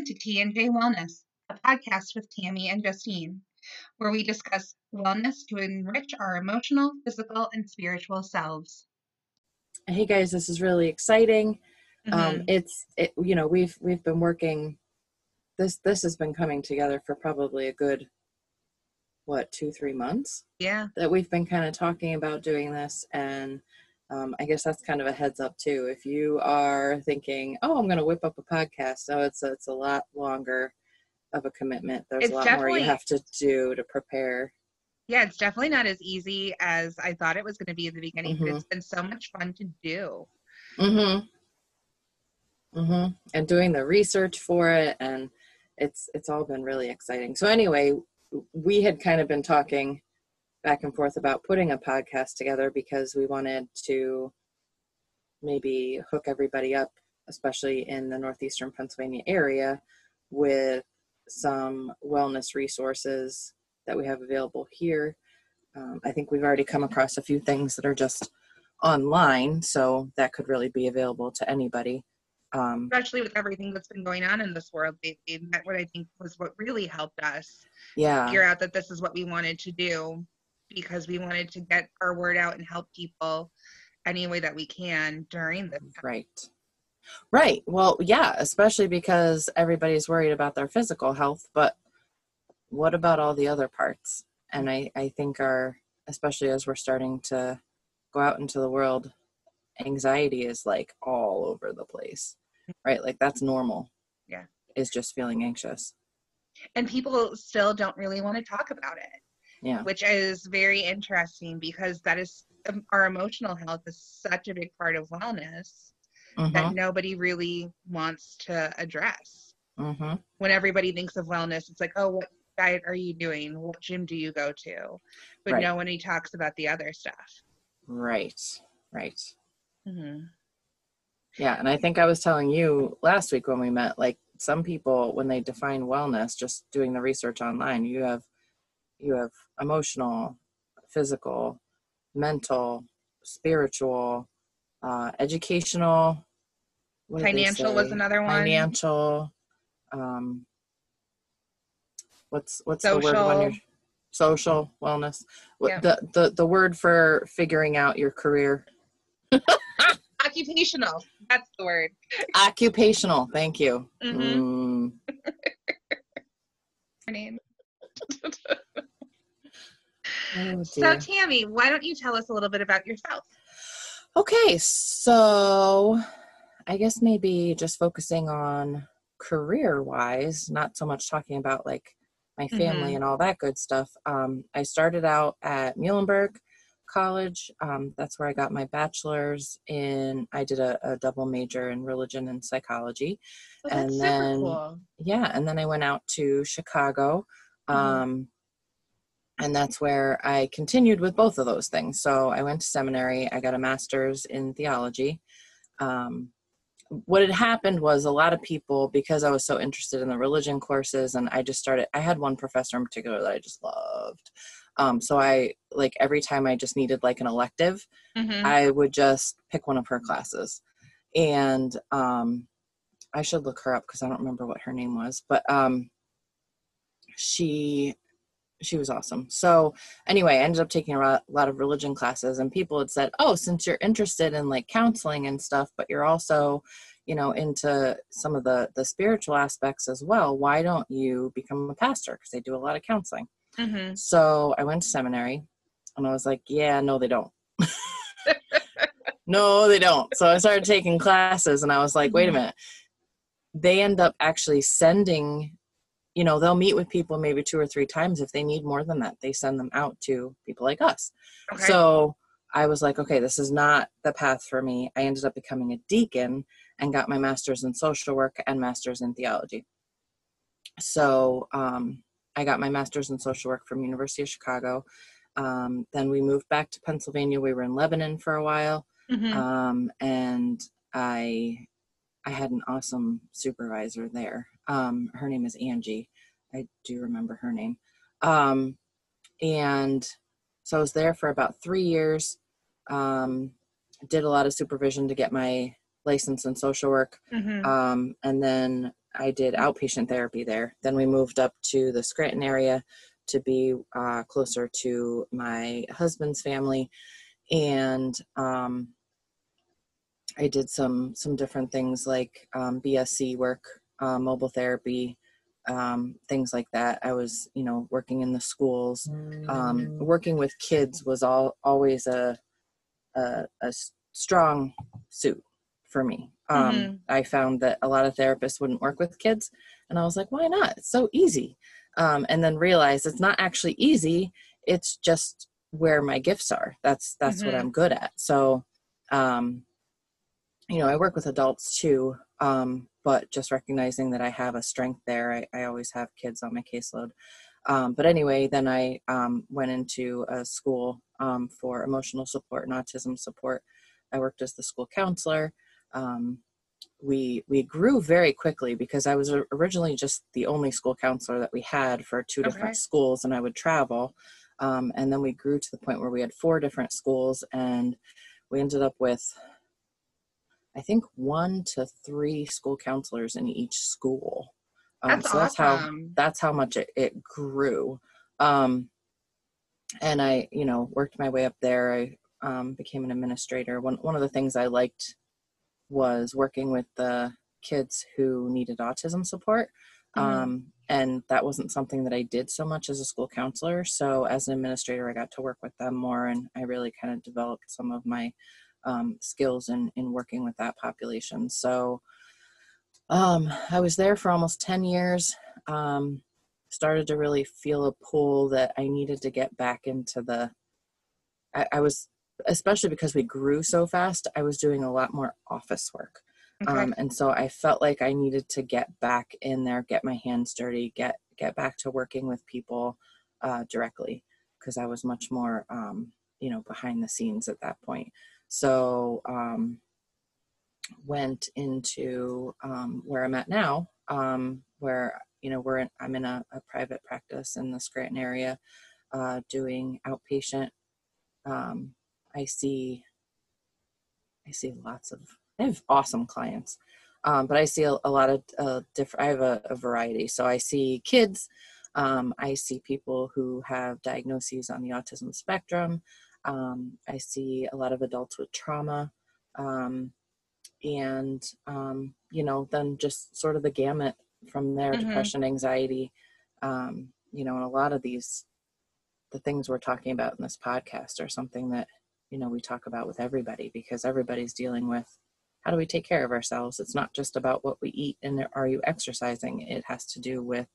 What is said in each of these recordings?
Welcome to T&J Wellness, a podcast with Tammy and Justine, where we discuss wellness to enrich our emotional, physical, and spiritual selves. Hey guys, this is really exciting. Um, Mhm. it's it, you know we've we've been working. This this has been coming together for probably a good what two three months yeah, that we've been kind of talking about doing this and um, i guess that's kind of a heads up too. If you are thinking oh i'm going to whip up a podcast so it's a, it's a lot longer of a commitment. There's It's a lot more you have to do to prepare. Yeah, it's definitely not as easy as I thought it was going to be in the beginning, but Mhm. it's been so much fun to do. mm-hmm. Mm-hmm. And doing the research for it and it's it's all been really exciting. So anyway we had kind of been talking back and forth about putting a podcast together because we wanted to maybe hook everybody up especially in the northeastern pennsylvania area with some wellness resources that we have available here. Um, i think we've already come across a few things that are just online so that could really be available to anybody. Um, Especially with everything that's been going on in this world lately. That what I think was what really helped us yeah. figure out that this is what we wanted to do because we wanted to get our word out and help people any way that we can during this time. right right well yeah especially because everybody's worried about their physical health but what about all the other parts and i i think our especially as we're starting to go out into the world anxiety is like all over the place right like that's normal Yeah. is just feeling anxious And people still don't really want to talk about it. Yeah which is very interesting because that is um, our emotional health is such a big part of wellness that mm-hmm, nobody really wants to address. mm-hmm. When everybody thinks of wellness, it's like, oh, what diet are you doing? What gym do you go to? But Right. no one talks about the other stuff. right right hmm Yeah, and I think I was telling you last week when we met, like some people when they define wellness, just doing the research online, you have you have emotional, physical, mental, spiritual, uh, educational, what did they Financial was another one. Financial, um, what's what's the word when Social. you're social wellness? Yeah. the, the the word for figuring out your career? Occupational. That's the word. Occupational. Thank you. Mhm. Mm, Her name. oh So. Tammy, why don't you tell us a little bit about yourself? Okay, so I guess maybe just focusing on career wise, not so much talking about like my family Mhm. and all that good stuff. Um, I started out at Muhlenberg College. Um, that's where I got my bachelor's in, I did a, a double major in religion and psychology. Oh, that's And super then- cool. yeah and then i went out to chicago Mhm. um and that's where i continued with both of those things so i went to seminary i got a master's in theology um what had happened was a lot of people because i was so interested in the religion courses and i just started i had one professor in particular that i just loved um so i like every time i just needed like an elective Mhm. I would just pick one of her classes. And um, I should look her up because I don't remember what her name was, but um, she she was awesome. So anyway, I ended up taking a lot of religion classes, and people had said, "Oh, since you're interested in like counseling and stuff, but you're also, you know, into some of the the spiritual aspects as well, why don't you become a pastor? Because they do a lot of counseling." Mhm. So I went to seminary and I was like, yeah, no, they don't. no, they don't. So I started taking classes and I was like, wait a Mhm. minute. They end up actually sending, you know, they'll meet with people maybe two or three times. If they need more than that, they send them out to people like us. Okay. So I was like, okay, this is not the path for me. I ended up becoming a deacon and got my master's in social work and master's in theology. So um, I got my master's in social work from University of Chicago. Um, then we moved back to Pennsylvania. We were in Lebanon for a while, Mhm. um, and I I had an awesome supervisor there. Um, her name is Angie. I do remember her name. Um, and so I was there for about three years. Um, did a lot of supervision to get my license in social work. Mhm. Um, and then I did outpatient therapy there. Then we moved up to the Scranton area to be uh, closer to my husband's family, and um, I did some some different things like um, BSC work, uh, mobile therapy, um, things like that. I was, you know, working in the schools. Um, working with kids was all always a a, a strong suit for me. Um, Mhm. I found that a lot of therapists wouldn't work with kids, and I was like, why not? It's so easy. Um, and then realized it's not actually easy. It's just where my gifts are. That's that's what Mhm. I'm good at. So, um, you know, I work with adults too, um, but just recognizing that I have a strength there. I, I always have kids on my caseload. Um, but anyway, then I um, went into a school um, for emotional support and autism support. I worked as the school counselor. Um, we we grew very quickly because I was originally just the only school counselor that we had for two Okay. different schools, and I would travel. Um, and then we grew to the point where we had four different schools, and we ended up with, I think, one to three school counselors in each school. Um, That's so that's how awesome. that's how much it, it grew um, and i you know worked my way up there i um, became an administrator one, one of the things i liked was working with the kids who needed autism support Mhm. um, and that wasn't something that i did so much as a school counselor so as an administrator i got to work with them more and i really kind of developed some of my um, skills in, in working with that population so um, I was there for almost 10 years. Um, started to really feel a pull that I needed to get back into the. I, I was, especially because we grew so fast, I was doing a lot more office work. Okay. Um, and so I felt like I needed to get back in there, get my hands dirty, get get back to working with people uh, directly because I was much more, um, you know, behind the scenes at that point. So um, went into um, where I'm at now, um, where you know we're in, I'm in a, a private practice in the Scranton area, uh, doing outpatient. Um, I see, I see lots of. I have awesome clients, um, but I see a, a lot of uh, different. I have a, a variety, so I see kids. Um, I see people who have diagnoses on the autism spectrum. Um, I see a lot of adults with trauma. Um, and um, you know then just sort of the gamut from there Mhm. depression anxiety um, you know and a lot of these the things we're talking about in this podcast are something that you know we talk about with everybody because everybody's dealing with how do we take care of ourselves it's not just about what we eat and are you exercising it has to do with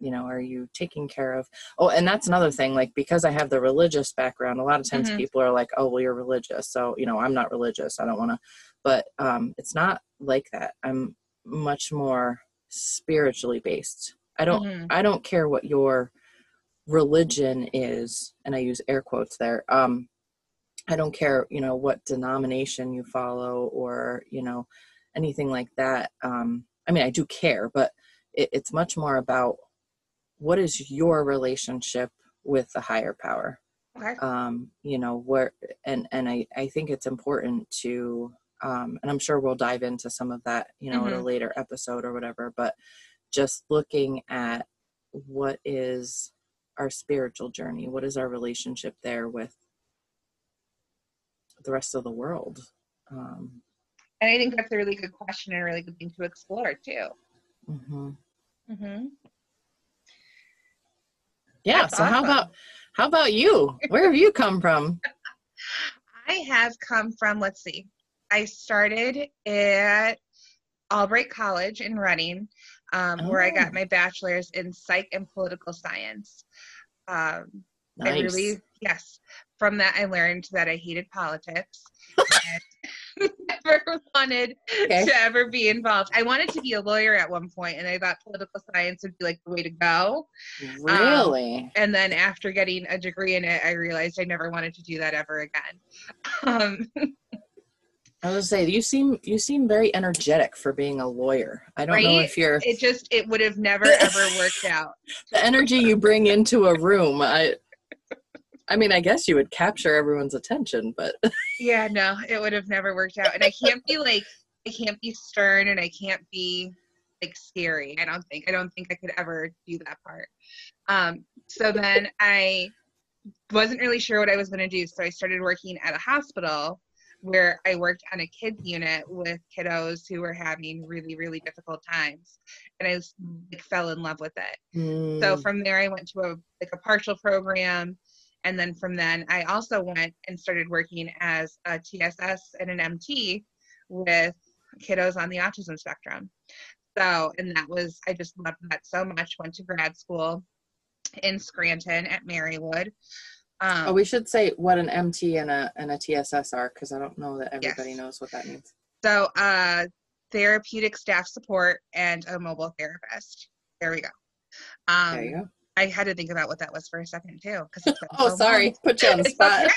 you know are you taking care of oh and that's another thing like because i have the religious background a lot of times Mhm. people are like oh well you're religious so you know i'm not religious i don't want to but um it's not like that i'm much more spiritually based i don't Mhm. i don't care what your religion is and i use air quotes there um i don't care you know what denomination you follow or you know anything like that um i mean i do care but it, it's much more about what is your relationship with the higher power Okay. um you know where and and i i think it's important to um and i'm sure we'll dive into some of that you know in a later episode or whatever but just looking at what is our spiritual journey what is our relationship there with the rest of the world um And I think that's a really good question and a really good thing to explore too. mhm. Mm-hmm. Yeah That's so how about how about you? Where have you come from? I have come from, let's see, I started at Albright College in Reading, um, where I Oh. got my bachelor's in psych and political science. Um, I nice. really, yes, from that I learned that I hated politics. and never wanted Okay. to ever be involved. I wanted to be a lawyer at one point, and I thought political science would be like the way to go. really And then after getting a degree in it, I realized I never wanted to do that ever again. Um, I was gonna say you seem you seem very energetic for being a lawyer. I don't know if you're it just it would have never ever worked out. the energy you bring into a room. I I mean, I guess you would capture everyone's attention, but Yeah, no, it would have never worked out. And I can't be like I can't be stern and I can't be like scary. I don't think. I don't think I could ever do that part. Um, so then I wasn't really sure what I was going to do. So I started working at a hospital where I worked on a kids unit with kiddos who were having really, really difficult times. And I just, like, fell in love with it. Mm. So from there, I went to a like a partial program, and then from then, I also went and started working as a TSS and an MT with kiddos on the autism spectrum. So, and that was I just loved that so much. Went to grad school in Scranton at Marywood. Um, oh, we should say what an MT and a and a TSS are because I don't know that everybody Yes. knows what that means. So, uh, therapeutic staff support and a mobile therapist. There we go. Um, There you go. I had to think about what that was for a second too. 'cause it's Oh, so sorry, long. put you on the spot.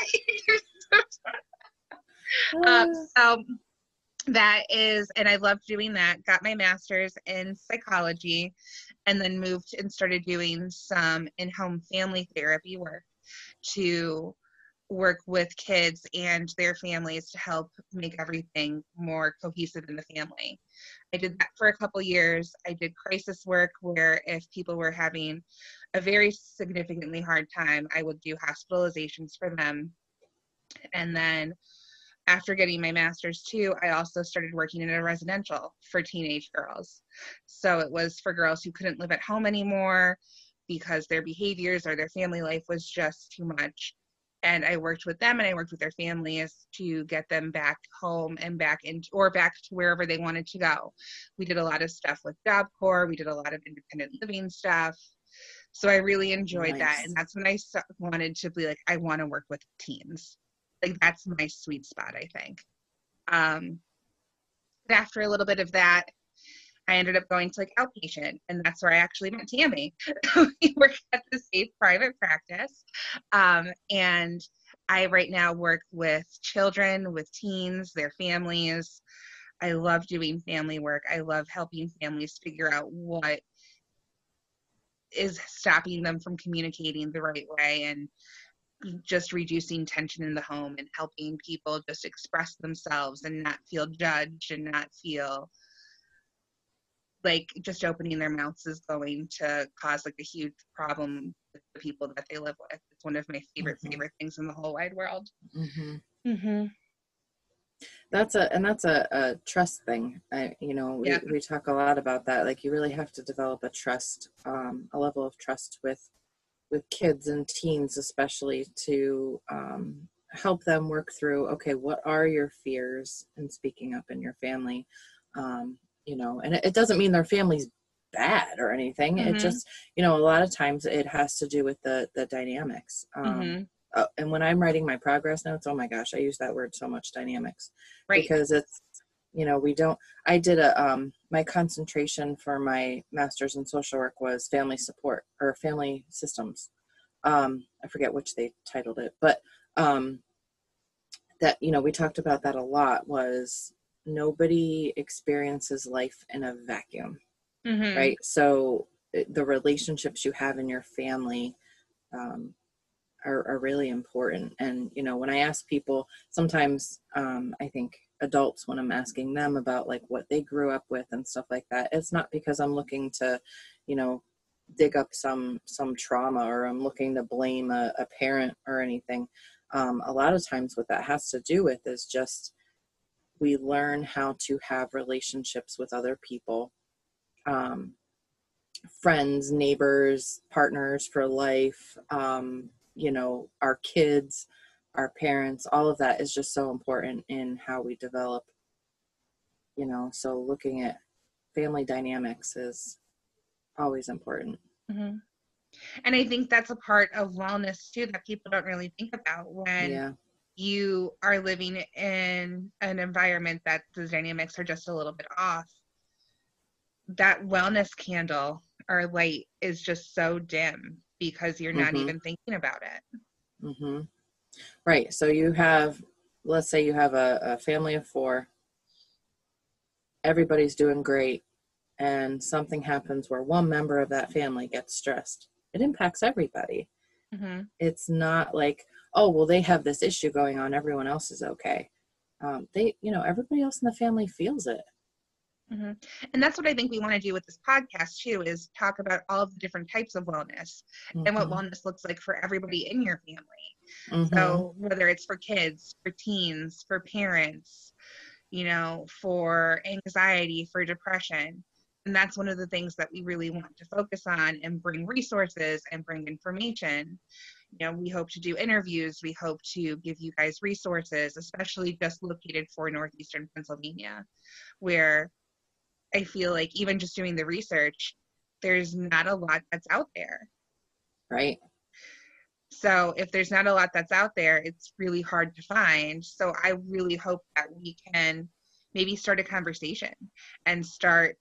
um, so that is, and I loved doing that. Got my master's in psychology, and then moved and started doing some in-home family therapy work to work with kids and their families to help make everything more cohesive in the family. I did that for a couple years. I did crisis work where if people were having a very significantly hard time, I would do hospitalizations for them. And then after getting my master's too, I also started working in a residential for teenage girls. So it was for girls who couldn't live at home anymore because their behaviors or their family life was just too much. And I worked with them and I worked with their families to get them back home and back into or back to wherever they wanted to go. We did a lot of stuff with Job Corps, we did a lot of independent living stuff. So I really enjoyed that. And that's when I wanted to be like, I want to work with teens. Like that's my sweet spot, I think. Um, but after a little bit of that, I ended up going to like outpatient, and that's where I actually met Tammy. we work at the safe private practice, um, and I right now work with children, with teens, their families. I love doing family work. I love helping families figure out what is stopping them from communicating the right way and just reducing tension in the home and helping people just express themselves and not feel judged and not feel like just opening their mouths is going to cause like a huge problem with the people that they live with. It's one of my favorite Mhm. favorite things in the whole wide world. Mm-hmm. Mm-hmm. That's a and that's a, a trust thing. I, you know, we, Yeah. we talk a lot about that. Like you really have to develop a trust, um, a level of trust with with kids and teens, especially to um, help them work through. Okay, what are your fears in speaking up in your family? Um, you know, and it, it doesn't mean their family's bad or anything. It Mhm. just, you know, a lot of times it has to do with the the dynamics. Um, mm-hmm. uh, and when I'm writing my progress notes, oh my gosh, I use that word so much dynamics Right. because it's you know we don't i did a um my concentration for my master's in social work was family support or family systems um i forget which they titled it but um that you know we talked about that a lot was nobody experiences life in a vacuum mm-hmm. right? So uh, the relationships you have in your family um, are, are really important. And you know when i ask people sometimes um, i think adults when i'm asking them about like what they grew up with and stuff like that it's not because i'm looking to you know dig up some some trauma or i'm looking to blame a, a parent or anything. Um, a lot of times what that has to do with is just we learn how to have relationships with other people um, friends neighbors partners for life um, you know our kids our parents all of that is just so important in how we develop you know so looking at family dynamics is always important Mm-hmm. And I think that's a part of wellness too that people don't really think about when yeah you are living in an environment that the dynamics are just a little bit off. That wellness candle or light is just so dim because you're not Mhm. even thinking about it. Mm-hmm. right so you have let's say you have a, a family of four everybody's doing great and something happens where one member of that family gets stressed it impacts everybody Mm-hmm. it's not like oh well they have this issue going on everyone else is okay um, they you know everybody else in the family feels it hmm And that's what I think we want to do with this podcast too is talk about all of the different types of wellness and what Mhm. wellness looks like for everybody in your family. Mhm. So whether it's for kids, for teens, for parents, you know, for anxiety, for depression. And that's one of the things that we really want to focus on and bring resources and bring information. You know, we hope to do interviews. We hope to give you guys resources, especially just located for Northeastern Pennsylvania, where I feel like even just doing the research, there's not a lot that's out there. right. So if there's not a lot that's out there, it's really hard to find. So I really hope that we can maybe start a conversation and start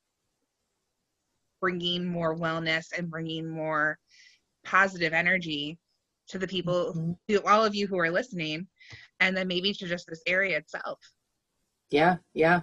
bringing more wellness and bringing more positive energy to the people, Mhm. to all of you who are listening, and then maybe to just this area itself. Yeah, yeah.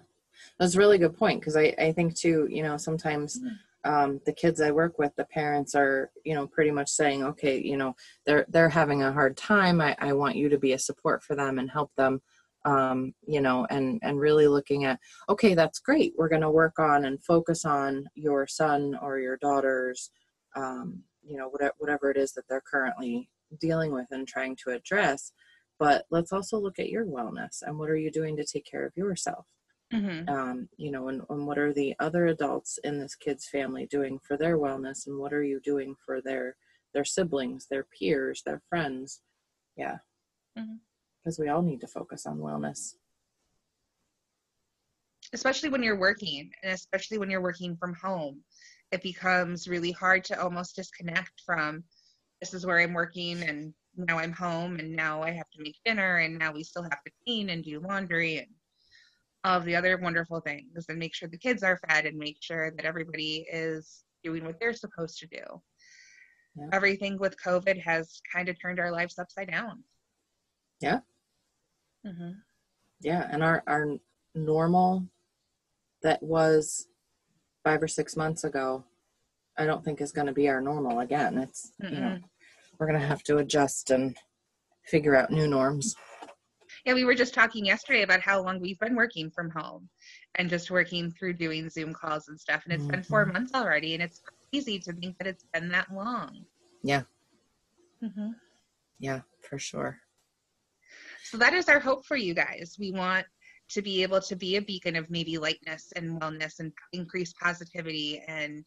That's a really good point because I, I think too, you know, sometimes um, the kids I work with, the parents are, you know, pretty much saying, okay, you know, they're they're having a hard time. I, I want you to be a support for them and help them, um, you know, and and really looking at, okay, that's great. We're going to work on and focus on your son or your daughter's, um, you know, whatever whatever it is that they're currently dealing with and trying to address. But let's also look at your wellness and what are you doing to take care of yourself Mm-hmm. um, you know, and, and what are the other adults in this kid's family doing for their wellness, and what are you doing for their their siblings, their peers, their friends? Yeah, Mhm. Because we all need to focus on wellness. especially when you're working and especially when you're working from home it becomes really hard to almost disconnect from this is where i'm working and now i'm home and now i have to make dinner and now we still have to clean and do laundry and all of the other wonderful things and make sure the kids are fed and make sure that everybody is doing what they're supposed to do Yeah. everything with covid has kind of turned our lives upside down Yeah. Hmm Yeah, and our our normal that was five or six months ago, I don't think is going to be our normal again. It's you know we're going to have to adjust and figure out new norms. Yeah, we were just talking yesterday about how long we've been working from home and just working through doing Zoom calls and stuff. And it's been four Mhm. months already, and it's crazy to think that it's been that long. Yeah. hmm Yeah, for sure. So that is our hope for you guys. We want to be able to be a beacon of maybe lightness and wellness and increase positivity and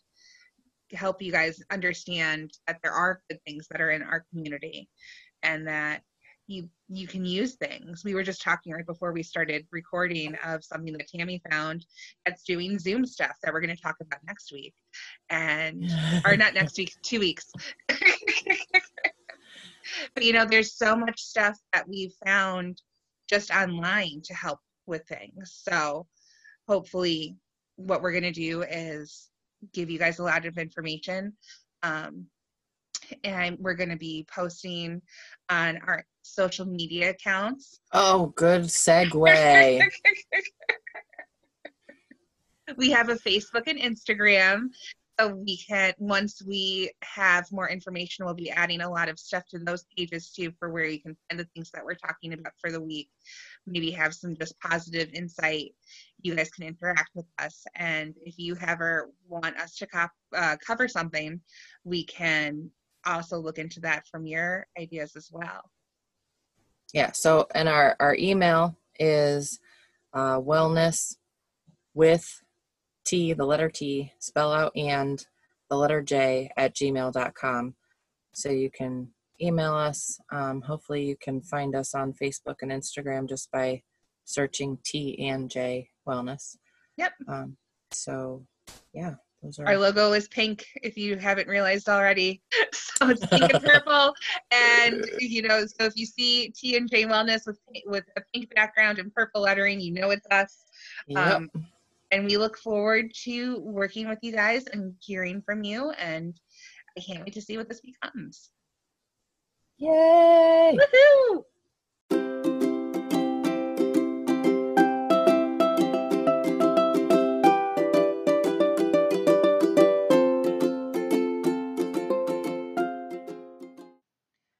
help you guys understand that there are good things that are in our community and that you you can use things. We were just talking right before we started recording of something that Tammy found that's doing Zoom stuff that we're going to talk about next week. And or not next week, two weeks. but you know, there's so much stuff that we've found just online to help with things. So hopefully, what we're going to do is give you guys a lot of information. Um, and we're going to be posting on our social media accounts. Oh, good segue. we have a Facebook and Instagram. So we can once we have more information, we'll be adding a lot of stuff to those pages too for where you can find the things that we're talking about for the week. Maybe have some just positive insight. You guys can interact with us, and if you ever want us to cop, uh, cover something, we can also look into that from your ideas as well. Yeah. So, and our our email is uh, wellness with T, the letter T, spell out and the letter J at gmail.com. So you can email us. Um, hopefully, you can find us on Facebook and Instagram just by searching T and J Wellness. Yep. Um, so, yeah, are. Our logo is pink, if you haven't realized already. So it's pink and purple, and you know, so if you see T and J Wellness with with a pink background and purple lettering, you know it's us. Yep. Um, and we look forward to working with you guys and hearing from you. And I can't wait to see what this becomes. Yay! Woohoo!